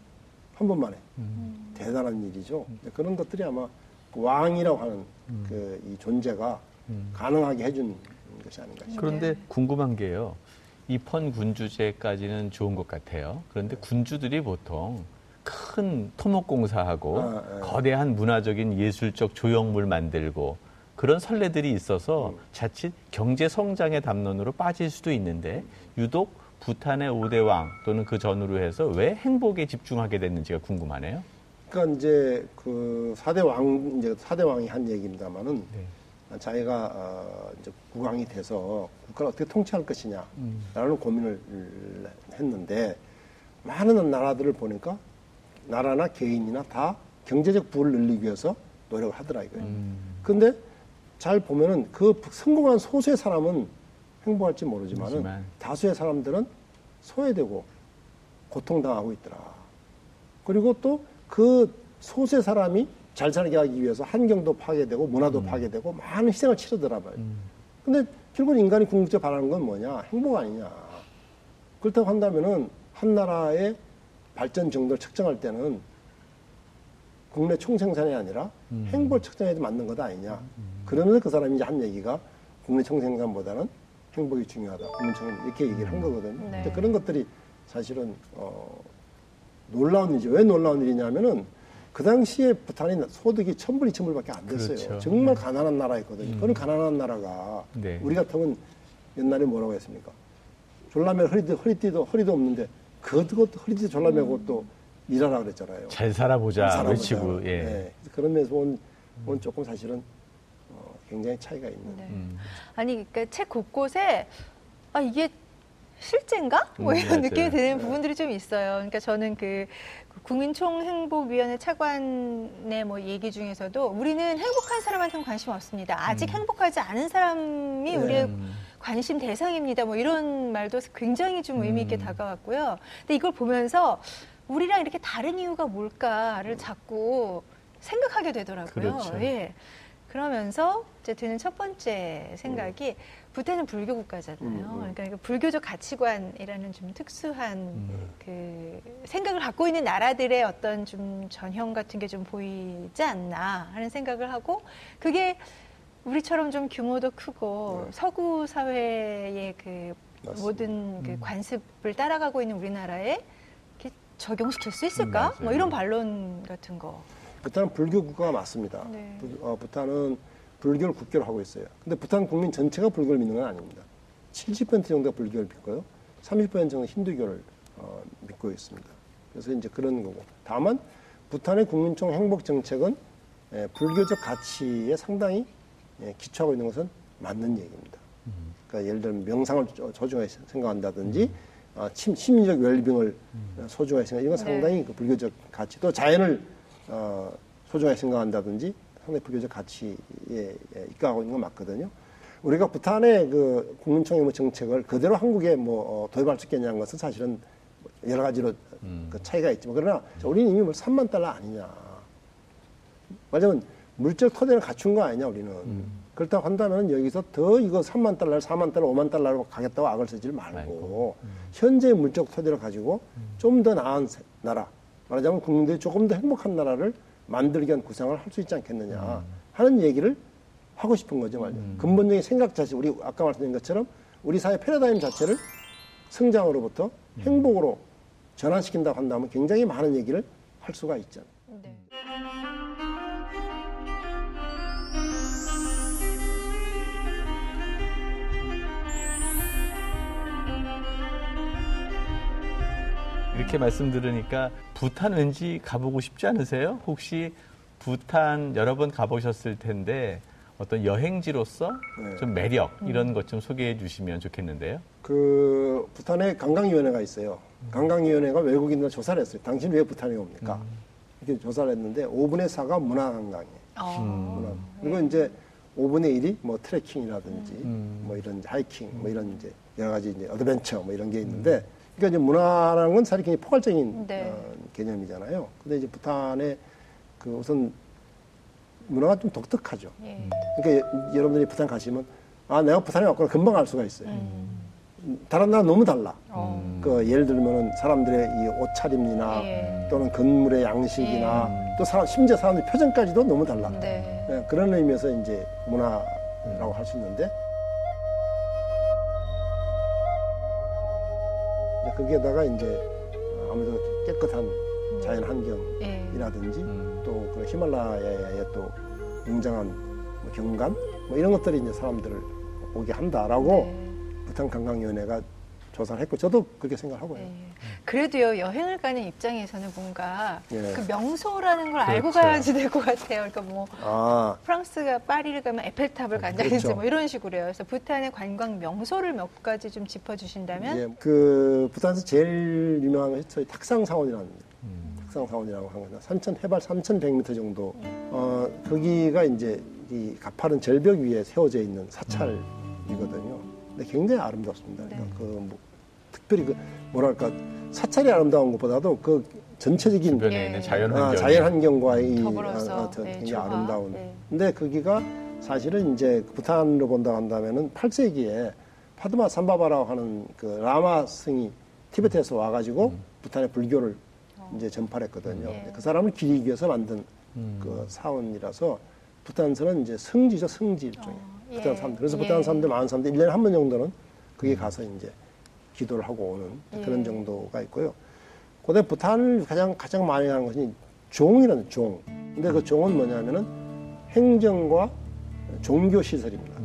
Speaker 3: 한 번만에. 음. 대단한 일이죠. 그런 것들이 아마 그 왕이라고 하는 음. 그이 존재가 음. 가능하게 해준 것이 아닌가 싶어요.
Speaker 2: 그런데 궁금한 게요. 입헌 군주제까지는 좋은 것 같아요. 그런데 군주들이 보통 큰 토목공사하고 아, 네. 거대한 문화적인 예술적 조형물 만들고 그런 선례들이 있어서 음. 자칫 경제 성장의 담론으로 빠질 수도 있는데 유독 부탄의 오대왕 또는 그 전후로 해서 왜 행복에 집중하게 됐는지가 궁금하네요.
Speaker 3: 그러니까 이제 그 사대 왕 이제 사대 왕이 한 얘기입니다만은 네. 자기가 어, 이제 국왕이 돼서 국가를 어떻게 통치할 것이냐라는 음. 고민을 했는데 많은 나라들을 보니까 나라나 개인이나 다 경제적 부를 늘리기 위해서 노력을 하더라 이거예요. 음. 근데 잘 보면은 그 성공한 소수의 사람은 행복할지 모르지만은 하지만. 다수의 사람들은 소외되고 고통당하고 있더라. 그리고 또 그 소수의 사람이 잘 살게 하기 위해서 환경도 파괴되고 문화도 음. 파괴되고 많은 희생을 치르더라 봐요. 음. 근데 결국 인간이 궁극적으로 바라는 건 뭐냐? 행복 아니냐. 그렇다고 한다면은 한 나라의 발전 정도를 측정할 때는 국내 총생산이 아니라 음. 행복을 측정해도 맞는 것 아니냐. 음. 그러면서 그 사람이 이제 한 얘기가 국내 총생산보다는 행복이 중요하다. 국민청은 이렇게 얘기를 한 음. 거거든요. 네. 근데 그런 것들이 사실은 어, 놀라운 일이죠. 왜 놀라운 일이냐면은 그 당시에 부탄이 소득이 천불, 이천불밖에 안 됐어요. 그렇죠. 정말 네. 가난한 나라였거든요. 음. 그런 가난한 나라가 네. 우리 같으면 옛날에 뭐라고 했습니까? 졸라매 허리도, 허리띠도, 허리도 없는데 그것도 허리띠 졸라매고 음. 또 일하라 그랬잖아요.
Speaker 2: 잘 살아보자, 잘 외치고. 예. 네.
Speaker 3: 그런 면에서 온, 온 조금 사실은 어, 굉장히 차이가 있는. 네. 음.
Speaker 1: 아니, 그러니까 책 곳곳에 아 이게 실제인가? 뭐 음, 이런 맞아요. 느낌이 드는 네. 부분들이 좀 있어요. 그러니까 저는 그 국민총행복위원회 차관의 뭐 얘기 중에서도 우리는 행복한 사람한테는 관심 없습니다. 아직 음. 행복하지 않은 사람이 네. 우리의 관심 대상입니다. 뭐 이런 말도 굉장히 좀 의미 있게 음. 다가왔고요. 근데 이걸 보면서 우리랑 이렇게 다른 이유가 뭘까를 자꾸 생각하게 되더라고요. 그렇죠. 예. 그러면서 이제 드는 첫 번째 생각이 부탄은 불교 국가잖아요. 음, 음. 그러니까 불교적 가치관이라는 좀 특수한 음. 그 생각을 갖고 있는 나라들의 어떤 좀 전형 같은 게 좀 보이지 않나 하는 생각을 하고 그게 우리처럼 좀 규모도 크고 네. 서구 사회의 그 맞습니다. 모든 그 음. 관습을 따라가고 있는 우리나라에 적용시킬 수 있을까? 뭐 이런 반론 같은 거.
Speaker 3: 부탄은 불교 국가가 맞습니다. 네. 부, 어, 부탄은 불교를 국교로 하고 있어요. 근데 부탄 국민 전체가 불교를 믿는 건 아닙니다. 70% 정도가 불교를 믿고요. 30% 정도 힌두교를 어, 믿고 있습니다. 그래서 이제 그런 거고. 다만 부탄의 국민총 행복 정책은 예, 불교적 가치에 상당히 예, 기초하고 있는 것은 맞는 얘기입니다. 그러니까 예를 들면 명상을 소중하게 생각한다든지 음. 어, 침, 심리적 웰빙을 음. 소중하게 생각, 이건 네. 상당히 네. 그 불교적 가치, 또 자연을 어, 소중하게 생각한다든지 상당히 불교적 가치에 입각하고 있는 건 맞거든요. 우리가 부탄의 그 국민총회 정책을 그대로 한국에 뭐 어, 도입할 수 있겠냐는 것은 사실은 여러 가지로 음. 그 차이가 있지만 그러나 우리는 이미 뭐 3만 달러 아니냐. 말하자면 물적 토대를 갖춘 거 아니냐 우리는. 음. 그렇다고 한다면 여기서 더 이거 3만 달러, 4만 달러, 5만 달러로 가겠다고 악을 쓰지 말고 음. 현재의 물적 토대를 가지고 음. 좀더 나은 나라 말하자면 국민들이 조금 더 행복한 나라를 만들기 위한 구상을 할 수 있지 않겠느냐 음. 하는 얘기를 하고 싶은 거죠 말이죠. 음. 근본적인 생각 자체 우리 아까 말씀드린 것처럼 우리 사회 패러다임 자체를 성장으로부터 음. 행복으로 전환시킨다고 한다면 굉장히 많은 얘기를 할 수가 있잖아요. 네.
Speaker 2: 이렇게 말씀 들으니까 부탄 왠지 가보고 싶지 않으세요? 혹시 부탄 여러 번 가보셨을 텐데 어떤 여행지로서
Speaker 3: 네.
Speaker 2: 좀 매력 이런 것 좀 소개해 주시면 좋겠는데요.
Speaker 3: 그 부탄에 관광위원회가 있어요. 관광위원회가 외국인들 조사를 했어요. 당신 왜 부탄에 옵니까? 이렇게 조사를 했는데 5분의 4가 문화관광이에요.
Speaker 1: 어.
Speaker 3: 문화. 그리고 이제 5분의 1이 뭐 트레킹이라든지
Speaker 2: 음.
Speaker 3: 뭐 이런 하이킹 뭐 이런 이제 여러 가지 이제 adventure 뭐 이런 게 있는데 그러니까 이제 문화라는 건 사실 굉장히 포괄적인
Speaker 1: 네.
Speaker 3: 어, 개념이잖아요. 근데 이제 부탄의 그 우선 문화가 좀 독특하죠.
Speaker 1: 예.
Speaker 3: 그러니까 여- 여러분들이 부탄 가시면 아 내가 부탄에 왔구나 금방 알 수가 있어요.
Speaker 1: 음.
Speaker 3: 다른 나라 너무 달라.
Speaker 1: 어.
Speaker 3: 그 예를 들면은 사람들의 이 옷차림이나
Speaker 1: 예.
Speaker 3: 또는 건물의 양식이나 또 사람 심지어 사람들 표정까지도 너무 달라.
Speaker 1: 네.
Speaker 3: 예, 그런 의미에서 이제 문화라고 할 수 있는데 거기에다가 이제 아무래도 깨끗한 자연 환경이라든지
Speaker 1: 예.
Speaker 2: 음.
Speaker 3: 또그 히말라야의 또 웅장한 뭐 경관 뭐 이런 것들이 이제 사람들을 오게 한다라고
Speaker 1: 네.
Speaker 3: 부탄 관광위원회가 조사를 했고 저도 그렇게 생각하고요.
Speaker 1: 예. 그래도요 여행을 가는 입장에서는 뭔가
Speaker 3: 예.
Speaker 1: 그 명소라는 걸 알고
Speaker 2: 그렇죠.
Speaker 1: 가야지 될 것 같아요. 그러니까 뭐
Speaker 3: 아
Speaker 1: 프랑스가 파리를 가면 에펠탑을 간다든지
Speaker 3: 그렇죠.
Speaker 1: 뭐 이런 식으로요. 그래서 부탄의 관광 명소를 몇 가지 좀 짚어주신다면
Speaker 3: 예, 그 부산에서 제일 유명한 것이 저희 탁상사원이라는
Speaker 2: 음.
Speaker 3: 탁상사원이라고 하는 거죠. 3천 해발 3,100m 정도. 어 거기가 이제 이 가파른 절벽 위에 세워져 있는 사찰이거든요. 근데 굉장히 아름답습니다. 그러니까
Speaker 1: 네.
Speaker 3: 그 뭐 특별히 그 뭐랄까 사찰이 아름다운 것보다도 그 전체적인
Speaker 2: 주변에
Speaker 1: 예.
Speaker 2: 있는 자연
Speaker 3: 아,
Speaker 2: 환경.
Speaker 3: 자연 환경과의
Speaker 1: 더불어서,
Speaker 3: 아, 아, 저
Speaker 1: 네,
Speaker 3: 굉장히
Speaker 1: 조화.
Speaker 3: 아름다운.
Speaker 1: 네.
Speaker 3: 근데 거기가 사실은 이제 부탄으로 본다 한다면은 8세기에 파드마 삼바바라고 하는 그 라마 승이 티베트에서 와가지고 부탄의 불교를 이제 전파했거든요.
Speaker 1: 예.
Speaker 3: 그 사람을 기리기 위해서 만든
Speaker 2: 음.
Speaker 3: 그 사원이라서 부탄서는 이제 성지죠, 성지 일종의.
Speaker 1: 어, 예.
Speaker 3: 부탄 사람들. 그래서
Speaker 1: 예.
Speaker 3: 부탄 사람들 많은 사람들 1년에 한 번 정도는 거기 가서 이제 기도를 하고 오는 그런
Speaker 1: 예.
Speaker 3: 정도가 있고요. 고대 부탄을 가장 가장 많이 하는 것이 종이라는 종. 근데 그 종은 뭐냐면은 행정과 종교 시설입니다.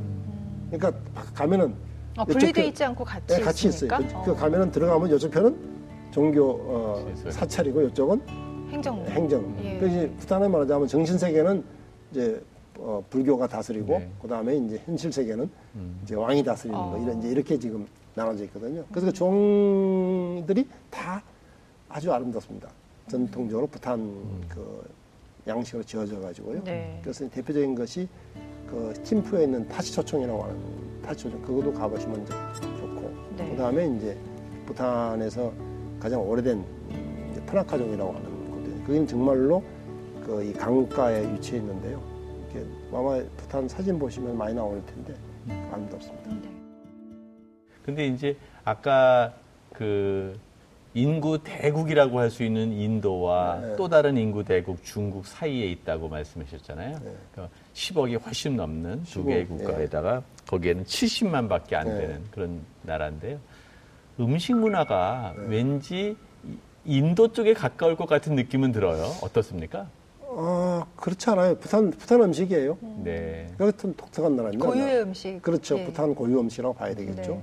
Speaker 3: 그러니까 가면은
Speaker 1: 어, 분리돼
Speaker 3: 편-
Speaker 1: 있지 않고 같이
Speaker 3: 네, 같이 있어요.
Speaker 1: 있습니까?
Speaker 3: 그, 그 가면은 들어가면 이쪽 편은 종교 어. 사찰이고 이쪽은
Speaker 1: 행정
Speaker 3: 행정.
Speaker 1: 예.
Speaker 3: 그 이제 부탄에 말하자면 정신 세계는 이제 어, 불교가 다스리고
Speaker 2: 네.
Speaker 3: 그 다음에 이제 현실 세계는
Speaker 2: 음.
Speaker 3: 이제 왕이 다스리는
Speaker 1: 어.
Speaker 3: 거 이런 이제 이렇게 지금 나눠져 있거든요. 그래서 그 종들이 다 아주 아름답습니다. 전통적으로 부탄 그 양식으로 지어져 가지고요.
Speaker 1: 네.
Speaker 3: 그래서 대표적인 것이 그 팀프에 있는 타시초청이라고 하는 타시초청 그것도 가보시면 좋고
Speaker 1: 네.
Speaker 3: 그다음에 이제 부탄에서 가장 오래된 이제 프나카종이라고 하는 곳이 거기는 정말로 그 이 강가에 위치해 있는데요. 이렇게 아마 부탄 사진 보시면 많이 나올 텐데 아름답습니다.
Speaker 1: 네.
Speaker 2: 근데 이제 아까 그 인구 대국이라고 할 수 있는 인도와
Speaker 3: 네.
Speaker 2: 또 다른 인구 대국 중국 사이에 있다고 말씀하셨잖아요.
Speaker 3: 네.
Speaker 2: 그러니까 10억이 훨씬 넘는 두
Speaker 3: 15억,
Speaker 2: 개의 국가에다가 거기에는 70만밖에 안
Speaker 3: 네.
Speaker 2: 되는 그런 나라인데요. 음식 문화가
Speaker 3: 네.
Speaker 2: 왠지 이- 인도 쪽에 가까울 것 같은 느낌은 들어요. 어떻습니까?
Speaker 3: 아 그렇지 않아요. 부탄 부탄 음식이에요.
Speaker 2: 네.
Speaker 3: 여튼 독특한 나라입니다.
Speaker 1: 고유의 음식.
Speaker 3: 그렇죠.
Speaker 1: 예.
Speaker 3: 부탄 고유 음식이라고 봐야 되겠죠.
Speaker 1: 네.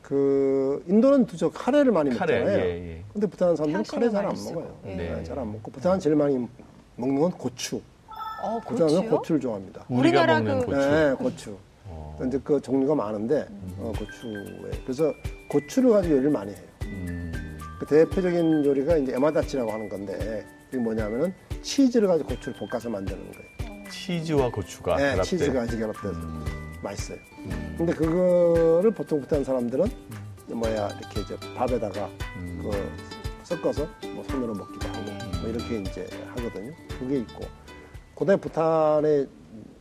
Speaker 3: 그 인도는 두저 카레를 많이
Speaker 2: 카레,
Speaker 3: 먹잖아요.
Speaker 2: 예, 예.
Speaker 3: 근데 부탄 사람들은 카레 잘 안 먹어요.
Speaker 1: 예.
Speaker 2: 네.
Speaker 3: 잘안 먹고 부탄 제일 많이 먹는 건 고추.
Speaker 1: 어,
Speaker 3: 부탄은
Speaker 1: 그렇지요?
Speaker 3: 고추를 좋아합니다.
Speaker 2: 우리가 먹는
Speaker 1: 그-
Speaker 2: 고추.
Speaker 3: 네, 고추.
Speaker 2: 어.
Speaker 3: 이제 그 종류가 많은데 어, 고추에 그래서 고추를 가지고 요리를 많이 해요.
Speaker 2: 음.
Speaker 3: 그 대표적인 요리가 이제 에마다치라고 하는 건데 이게 뭐냐면은 치즈를 가지고 고추를 볶아서 만드는 거예요.
Speaker 2: 치즈와 고추가
Speaker 3: 네,
Speaker 2: 결합된.
Speaker 3: 치즈가 아직 결합돼서
Speaker 2: 음.
Speaker 3: 맛있어요.
Speaker 2: 음.
Speaker 3: 근데 그거를 보통 부탄 사람들은 뭐야 이렇게 이제 밥에다가
Speaker 2: 음.
Speaker 3: 그 섞어서 뭐 손으로 먹기도 하고
Speaker 1: 네.
Speaker 3: 뭐 이렇게 이제 하거든요. 그게 있고 고대 부탄의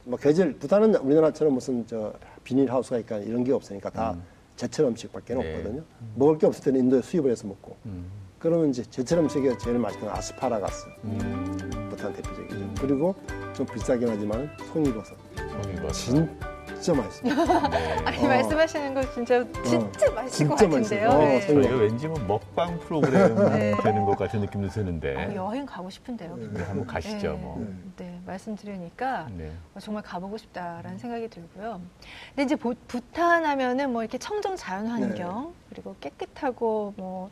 Speaker 3: 뭐 계절 부탄은 우리나라처럼 무슨 저 비닐 하우스가 있까 이런 게 없으니까 다
Speaker 2: 음.
Speaker 3: 제철 음식밖에
Speaker 2: 네.
Speaker 3: 없거든요. 먹을 게 없을 때는 인도에 수입을 해서 먹고
Speaker 2: 음.
Speaker 3: 그러면 이제 제철 음식이 제일 맛있던 건 아스파라가스
Speaker 2: 음.
Speaker 3: 부탄 대표적이죠. 그리고 좀 비싸긴 하지만 송이버섯
Speaker 2: 송이버섯.
Speaker 3: 진짜 맛있어요.
Speaker 2: 네.
Speaker 1: 아니
Speaker 3: 어.
Speaker 1: 말씀하시는 거 진짜 진짜 맛있을 것
Speaker 3: 진짜
Speaker 1: 같은데요.
Speaker 3: 맛있어요. 어,
Speaker 1: 네.
Speaker 3: 저희-
Speaker 2: 저희가 왠지 뭐 먹방 프로그램
Speaker 1: 네.
Speaker 2: 되는 것 같은 느낌도 드는데
Speaker 1: 어, 여행 가고 싶은데요.
Speaker 2: 네, 한번 가시죠.
Speaker 1: 네.
Speaker 2: 뭐.
Speaker 1: 네, 말씀 들으니까
Speaker 2: 네.
Speaker 1: 어, 정말 가보고 싶다라는 생각이 들고요. 근데 이제 보- 부탄 하면은 뭐 이렇게 청정 자연 환경
Speaker 3: 네.
Speaker 1: 그리고 깨끗하고 뭐그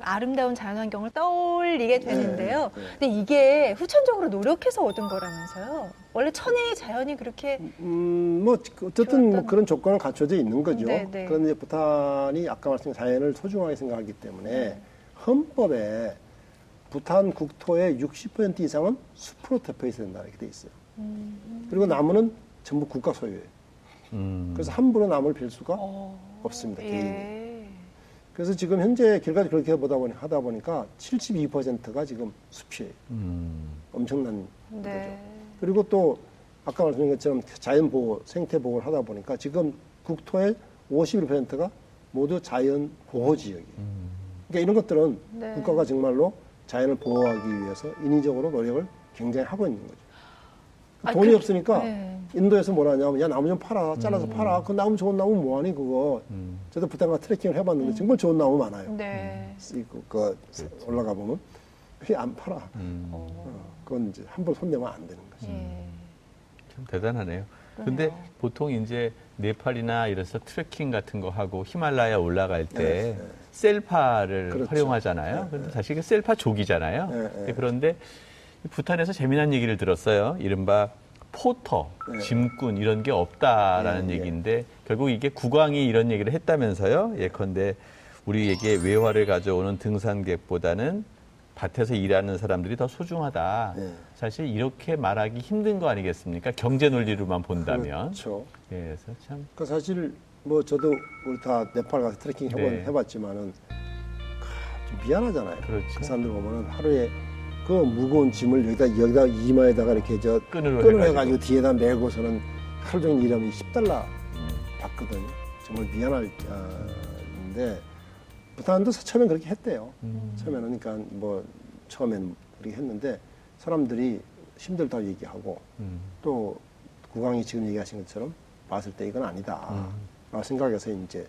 Speaker 1: 아름다운 자연환경을 떠올리게 되는데요.
Speaker 3: 네, 네.
Speaker 1: 근데 이게 후천적으로 노력해서 얻은 거라면서요. 원래 천혜의 자연이 그렇게
Speaker 3: 음, 뭐 어쨌든 뭐 그런 조건은 갖춰져 있는 거죠.
Speaker 1: 네, 네.
Speaker 3: 그런데 이제 부탄이 아까 말씀드린 자연을 소중하게 생각하기 때문에
Speaker 1: 네.
Speaker 3: 헌법에 부탄 국토의 60% 이상은 숲으로 덮여 있어야 된다 이렇게 돼 있어요.
Speaker 1: 음.
Speaker 3: 그리고 나무는 전부 국가 소유예요.
Speaker 2: 음.
Speaker 3: 그래서 함부로 나무를 빌 수가
Speaker 1: 어,
Speaker 3: 없습니다. 개인이.
Speaker 1: 예.
Speaker 3: 그래서 지금 현재 결과를 그렇게 보다 보니 하다 보니까 72%가 지금 숲이에요.
Speaker 2: 음.
Speaker 3: 엄청난
Speaker 1: 네.
Speaker 3: 그리고 또 아까 말씀드린 것처럼 자연 보호, 생태 보호를 하다 보니까 지금 국토의 51%가 모두 자연 보호 지역이에요.
Speaker 2: 음.
Speaker 3: 그러니까 이런 것들은
Speaker 1: 네.
Speaker 3: 국가가 정말로 자연을 보호하기 위해서 인위적으로 노력을 굉장히 하고 있는 거죠.
Speaker 1: 아,
Speaker 3: 돈이
Speaker 1: 그-
Speaker 3: 없으니까
Speaker 1: 네.
Speaker 3: 인도에서 뭐라 하냐면 야 나무 좀 팔아 잘라서 팔아 그 나무 좋은 나무 뭐하니 그거
Speaker 2: 음.
Speaker 3: 저도 부탄가 트레킹을 해봤는데 정말 좋은 나무 많아요.
Speaker 1: 네.
Speaker 3: 그, 그 올라가 보면 그게 안 팔아.
Speaker 2: 음.
Speaker 3: 어, 그건 이제 함부로 손대면 안 되는 거죠.
Speaker 1: 예.
Speaker 2: 참 대단하네요. 근데
Speaker 1: 그러네요.
Speaker 2: 보통 이제 네팔이나 이래서 트레킹 같은 거 하고 히말라야 올라갈 때
Speaker 3: 네, 네.
Speaker 2: 셀파를
Speaker 3: 그렇죠.
Speaker 2: 활용하잖아요.
Speaker 3: 네,
Speaker 2: 근데
Speaker 3: 네.
Speaker 2: 사실 셀파 족이잖아요.
Speaker 3: 네, 네.
Speaker 2: 그런데 부탄에서 재미난 얘기를 들었어요. 이른바 포터,
Speaker 3: 네.
Speaker 2: 짐꾼 이런 게 없다라는
Speaker 3: 네, 네.
Speaker 2: 얘기인데 결국 이게 국왕이 이런 얘기를 했다면서요. 예컨대 우리에게 외화를 가져오는 등산객보다는 밭에서 일하는 사람들이 더 소중하다.
Speaker 3: 네.
Speaker 2: 사실 이렇게 말하기 힘든 거 아니겠습니까? 경제 논리로만 본다면.
Speaker 3: 그렇죠.
Speaker 2: 예, 그래서 참
Speaker 3: 그 사실 뭐 저도 우리 다 네팔 가서 트레킹
Speaker 2: 네.
Speaker 3: 해봤지만은 아, 좀 미안하잖아요.
Speaker 2: 그렇죠.
Speaker 3: 그 사람들 보면은 하루에 그 무거운 짐을 여기다 여기다 이마에다가 이렇게 저
Speaker 2: 끈으로
Speaker 3: 끈을
Speaker 2: 해가지고.
Speaker 3: 해가지고 뒤에다 메고서는 하루 종일 일하면 10달러
Speaker 2: 음,
Speaker 3: 받거든요. 정말 미안할 아, 인데 부탄도 처음엔 그렇게 했대요.
Speaker 2: 음.
Speaker 3: 처음에는 그러니까 뭐 처음엔 그렇게 했는데 사람들이 힘들다고 얘기하고
Speaker 2: 음,
Speaker 3: 또 국왕이 지금 얘기하신 것처럼 봤을 때 이건 아니다.
Speaker 2: 음.
Speaker 3: 라고 생각해서 이제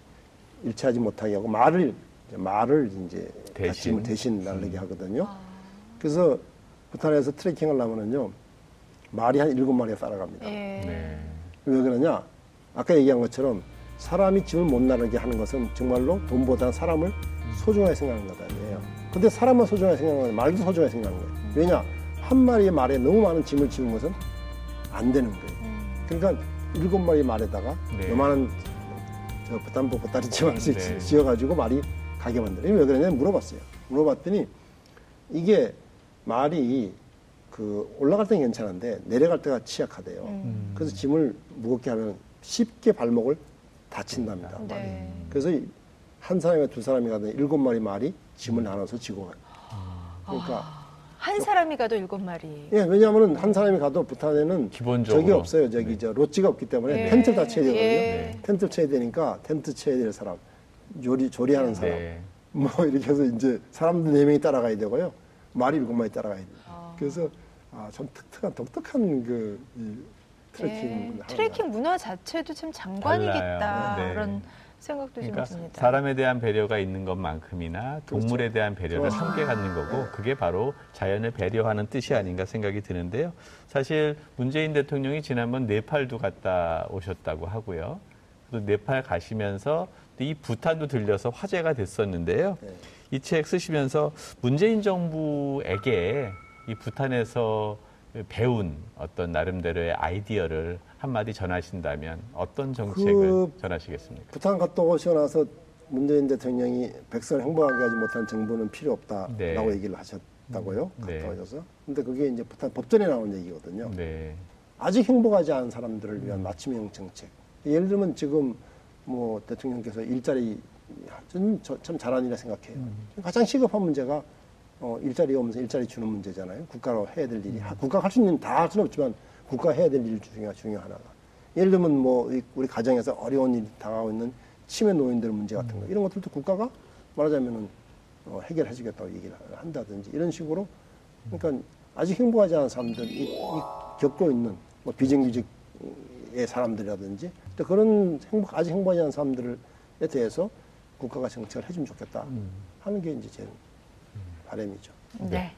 Speaker 3: 일치하지 못하게 하고 말을 이제 말을 이제
Speaker 2: 대신?
Speaker 3: 대신 대신 날리게 하거든요.
Speaker 1: 아.
Speaker 3: 그래서 부탄에서 트레킹을 하면은요 말이 한 일곱 마리가 따라갑니다.
Speaker 1: 예.
Speaker 2: 네.
Speaker 3: 왜 그러냐? 아까 얘기한 것처럼 사람이 짐을 못 나르게 하는 것은 정말로 돈보다 사람을 소중하게 생각하는 거다. 이에요. 근데 사람만 소중하게 생각하는 거예요. 말도 소중하게 생각하는 거예요. 왜냐? 한 마리의 말에 너무 많은 짐을 지운 것은 안 되는 거예요.
Speaker 1: 음.
Speaker 3: 그러니까 일곱 마리 말에다가
Speaker 2: 네.
Speaker 3: 요만한 저 부탄보 보따리 집안씩
Speaker 2: 네.
Speaker 3: 지어가지고 말이 가게 만들어요. 왜 그러냐면 물어봤어요. 물어봤더니 이게 말이 그 올라갈 때는 괜찮은데 내려갈 때가 취약하대요.
Speaker 1: 음.
Speaker 3: 그래서 짐을 무겁게 하면 쉽게 발목을 다친답니다. 말이.
Speaker 1: 네.
Speaker 3: 그래서 이- 한 사람이나 두 사람이 가든 일곱 마리 말이 짐을 나눠서 지고 가요. 그러니까
Speaker 1: 아, 한 사람이 가도 일곱 마리.
Speaker 3: 예, 왜냐하면 한 사람이 가도 부탄에는
Speaker 2: 기본적으로.
Speaker 3: 저기 없어요. 저기
Speaker 2: 네.
Speaker 3: 저 로지가 없기 때문에
Speaker 1: 예.
Speaker 3: 텐트 다 쳐야 되거든요.
Speaker 1: 예.
Speaker 3: 텐트 쳐야 되니까 텐트 쳐야 될 사람, 요리 조리하는 사람,
Speaker 2: 네.
Speaker 3: 뭐 이렇게 해서 이제 사람들 네 명이 따라가야 되고요. 말이 일곱 마리 따라가야 돼요.
Speaker 1: 아.
Speaker 3: 그래서 아, 좀 독특한 독특한 그 이, 트레킹
Speaker 1: 예.
Speaker 3: 하는
Speaker 1: 트레킹 문화 자체도 참 장관이겠다.
Speaker 2: 네.
Speaker 1: 그런 생각도
Speaker 2: 그러니까
Speaker 1: 좀 듭니다.
Speaker 2: 사람에 대한 배려가 있는 것만큼이나 동물에 대한 배려를
Speaker 3: 그렇죠.
Speaker 2: 함께 갖는 거고 그게 바로 자연을 배려하는 뜻이 아닌가 생각이 드는데요. 사실 문재인 대통령이 지난번 네팔도 갔다 오셨다고 하고요. 또 네팔 가시면서 또이 부탄도 들려서 화제가 됐었는데요.
Speaker 3: 네.
Speaker 2: 이 책 쓰시면서 문재인 정부에게 이 부탄에서 배운 어떤 나름대로의 아이디어를 한마디 전하신다면 어떤 정책을
Speaker 3: 그
Speaker 2: 전하시겠습니까?
Speaker 3: 부탄 갔다 오시고 나서 문재인 대통령이 백성을 행복하게 하지 못한 정부는 필요 없다라고
Speaker 2: 네.
Speaker 3: 얘기를 하셨다고요.
Speaker 2: 네.
Speaker 3: 갔다 오셔서. 근데 그게 이제 부탄 법전에 나온 얘기거든요.
Speaker 2: 네.
Speaker 3: 아직 행복하지 않은 사람들을 위한 맞춤형 정책. 예를 들면 지금 뭐 대통령께서 일자리 저는 저- 참 잘한 일이라 생각해요. 가장 시급한 문제가 어, 일자리가 없면서 일자리 주는 문제잖아요. 국가로 해야 될 일이. 하- 국가가 할 수 있는 다 할 수는 없지만 국가 해야 될 일 중에 중요 하나가. 예를 들면 뭐 이- 우리 가정에서 어려운 일이 당하고 있는 치매 노인들 문제 같은 거 이런 것들도 국가가 말하자면은 어, 해결해 주겠다고 얘기를 한다든지 이런 식으로 그러니까 아직 행복하지 않은 사람들 이, 이 겪고 있는 뭐 비정규직의 사람들이라든지 또 그런 행복 아직 행복하지 않은 사람들에 대해서 국가가 정책을 해주면 좋겠다 하는 게 이제 제 바람이죠.
Speaker 1: 네.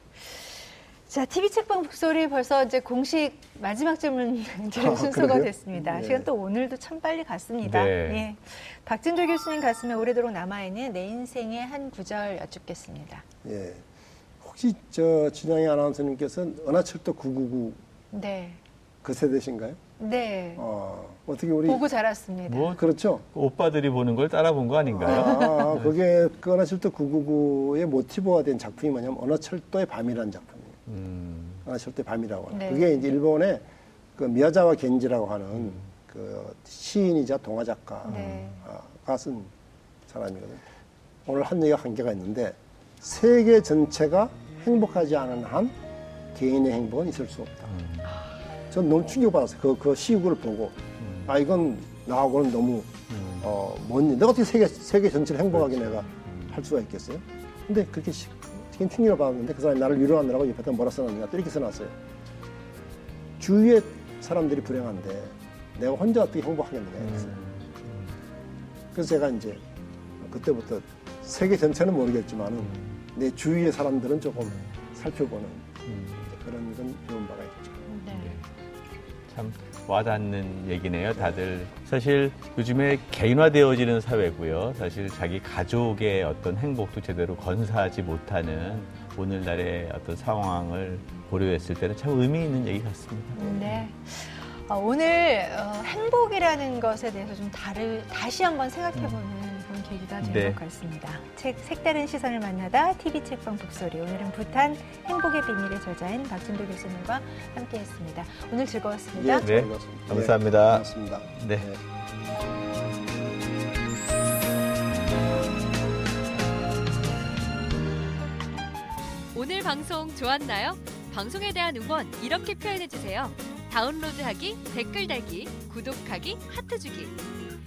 Speaker 1: 자, TV 책방 북소리 벌써 이제 공식 마지막 질문 드릴
Speaker 3: 아,
Speaker 1: 순서가
Speaker 3: 그래요?
Speaker 1: 됐습니다.
Speaker 3: 네.
Speaker 1: 시간 또 오늘도 참 빨리 갔습니다.
Speaker 2: 네.
Speaker 1: 예. 박진도 교수님 가슴에 오래도록 남아있는 내 인생의 한 구절 여쭙겠습니다.
Speaker 3: 예. 혹시 저 진양희 아나운서님께서는 은하철도 999그
Speaker 1: 네.
Speaker 3: 세대신가요?
Speaker 1: 네.
Speaker 3: 어, 어떻게 우리
Speaker 1: 보고 자랐습니다.
Speaker 2: 뭐
Speaker 3: 그렇죠?
Speaker 2: 오빠들이 보는 걸 따라 본 거 아닌가요?
Speaker 3: 아, 그게 그 은하철도 999의 모티브가 된 작품이 뭐냐면 은하철도의 밤이라는 작품이에요.
Speaker 2: 음,
Speaker 3: 은하철도의 밤이라고 하는.
Speaker 1: 네.
Speaker 3: 그게 이제 일본의 그 미야자와 겐지라고 하는 그 시인이자 동화 작가가
Speaker 1: 네.
Speaker 3: 쓴 사람이거든요. 오늘 한 얘기가 한계가 있는데 세계 전체가 행복하지 않은 한 개인의 행복은 있을 수 없다. 전 너무 충격받았어요. 그, 그 시국을 보고. 아, 이건 나하고는 너무, 어, 뭔, 일. 내가 어떻게 세계, 세계 전체를 행복하게 내가 할 수가 있겠어요? 근데 그렇게 시, 충격을 받았는데 그 사람이 나를 위로하느라고 옆에다 뭐라 써놨느냐 또 이렇게 써놨어요. 주위의 사람들이 불행한데 내가 혼자 어떻게 행복하겠느냐 써요. 그래서 제가 이제 그때부터 세계 전체는 모르겠지만은 내 주위의 사람들은 조금 살펴보는 그런 건 배운 바가 있죠.
Speaker 1: 네.
Speaker 2: 참 와닿는 얘기네요, 다들. 사실 요즘에 개인화되어지는 사회고요. 사실 자기 가족의 어떤 행복도 제대로 건사하지 못하는 오늘날의 어떤 상황을 고려했을 때는 참 의미 있는 얘기 같습니다.
Speaker 1: 네. 어, 오늘 어, 행복이라는 것에 대해서 좀 다를, 다시 한번 생각해보는 그런 계기가 된
Speaker 2: 네.
Speaker 1: 것 같습니다. 책 색다른 시선을 만나다 TV 책방 북소리 오늘은 부탄 행복의 비밀의 저자인 박진도 교수님과 함께했습니다. 오늘 즐거웠습니다.
Speaker 2: 네.
Speaker 3: 즐거웠습니다.
Speaker 2: 감사합니다.
Speaker 3: 예, 고맙습니다.
Speaker 2: 네.
Speaker 5: 오늘 방송 좋았나요? 방송에 대한 응원 이렇게 표현해 주세요. 다운로드하기, 댓글 달기, 구독하기, 하트 주기.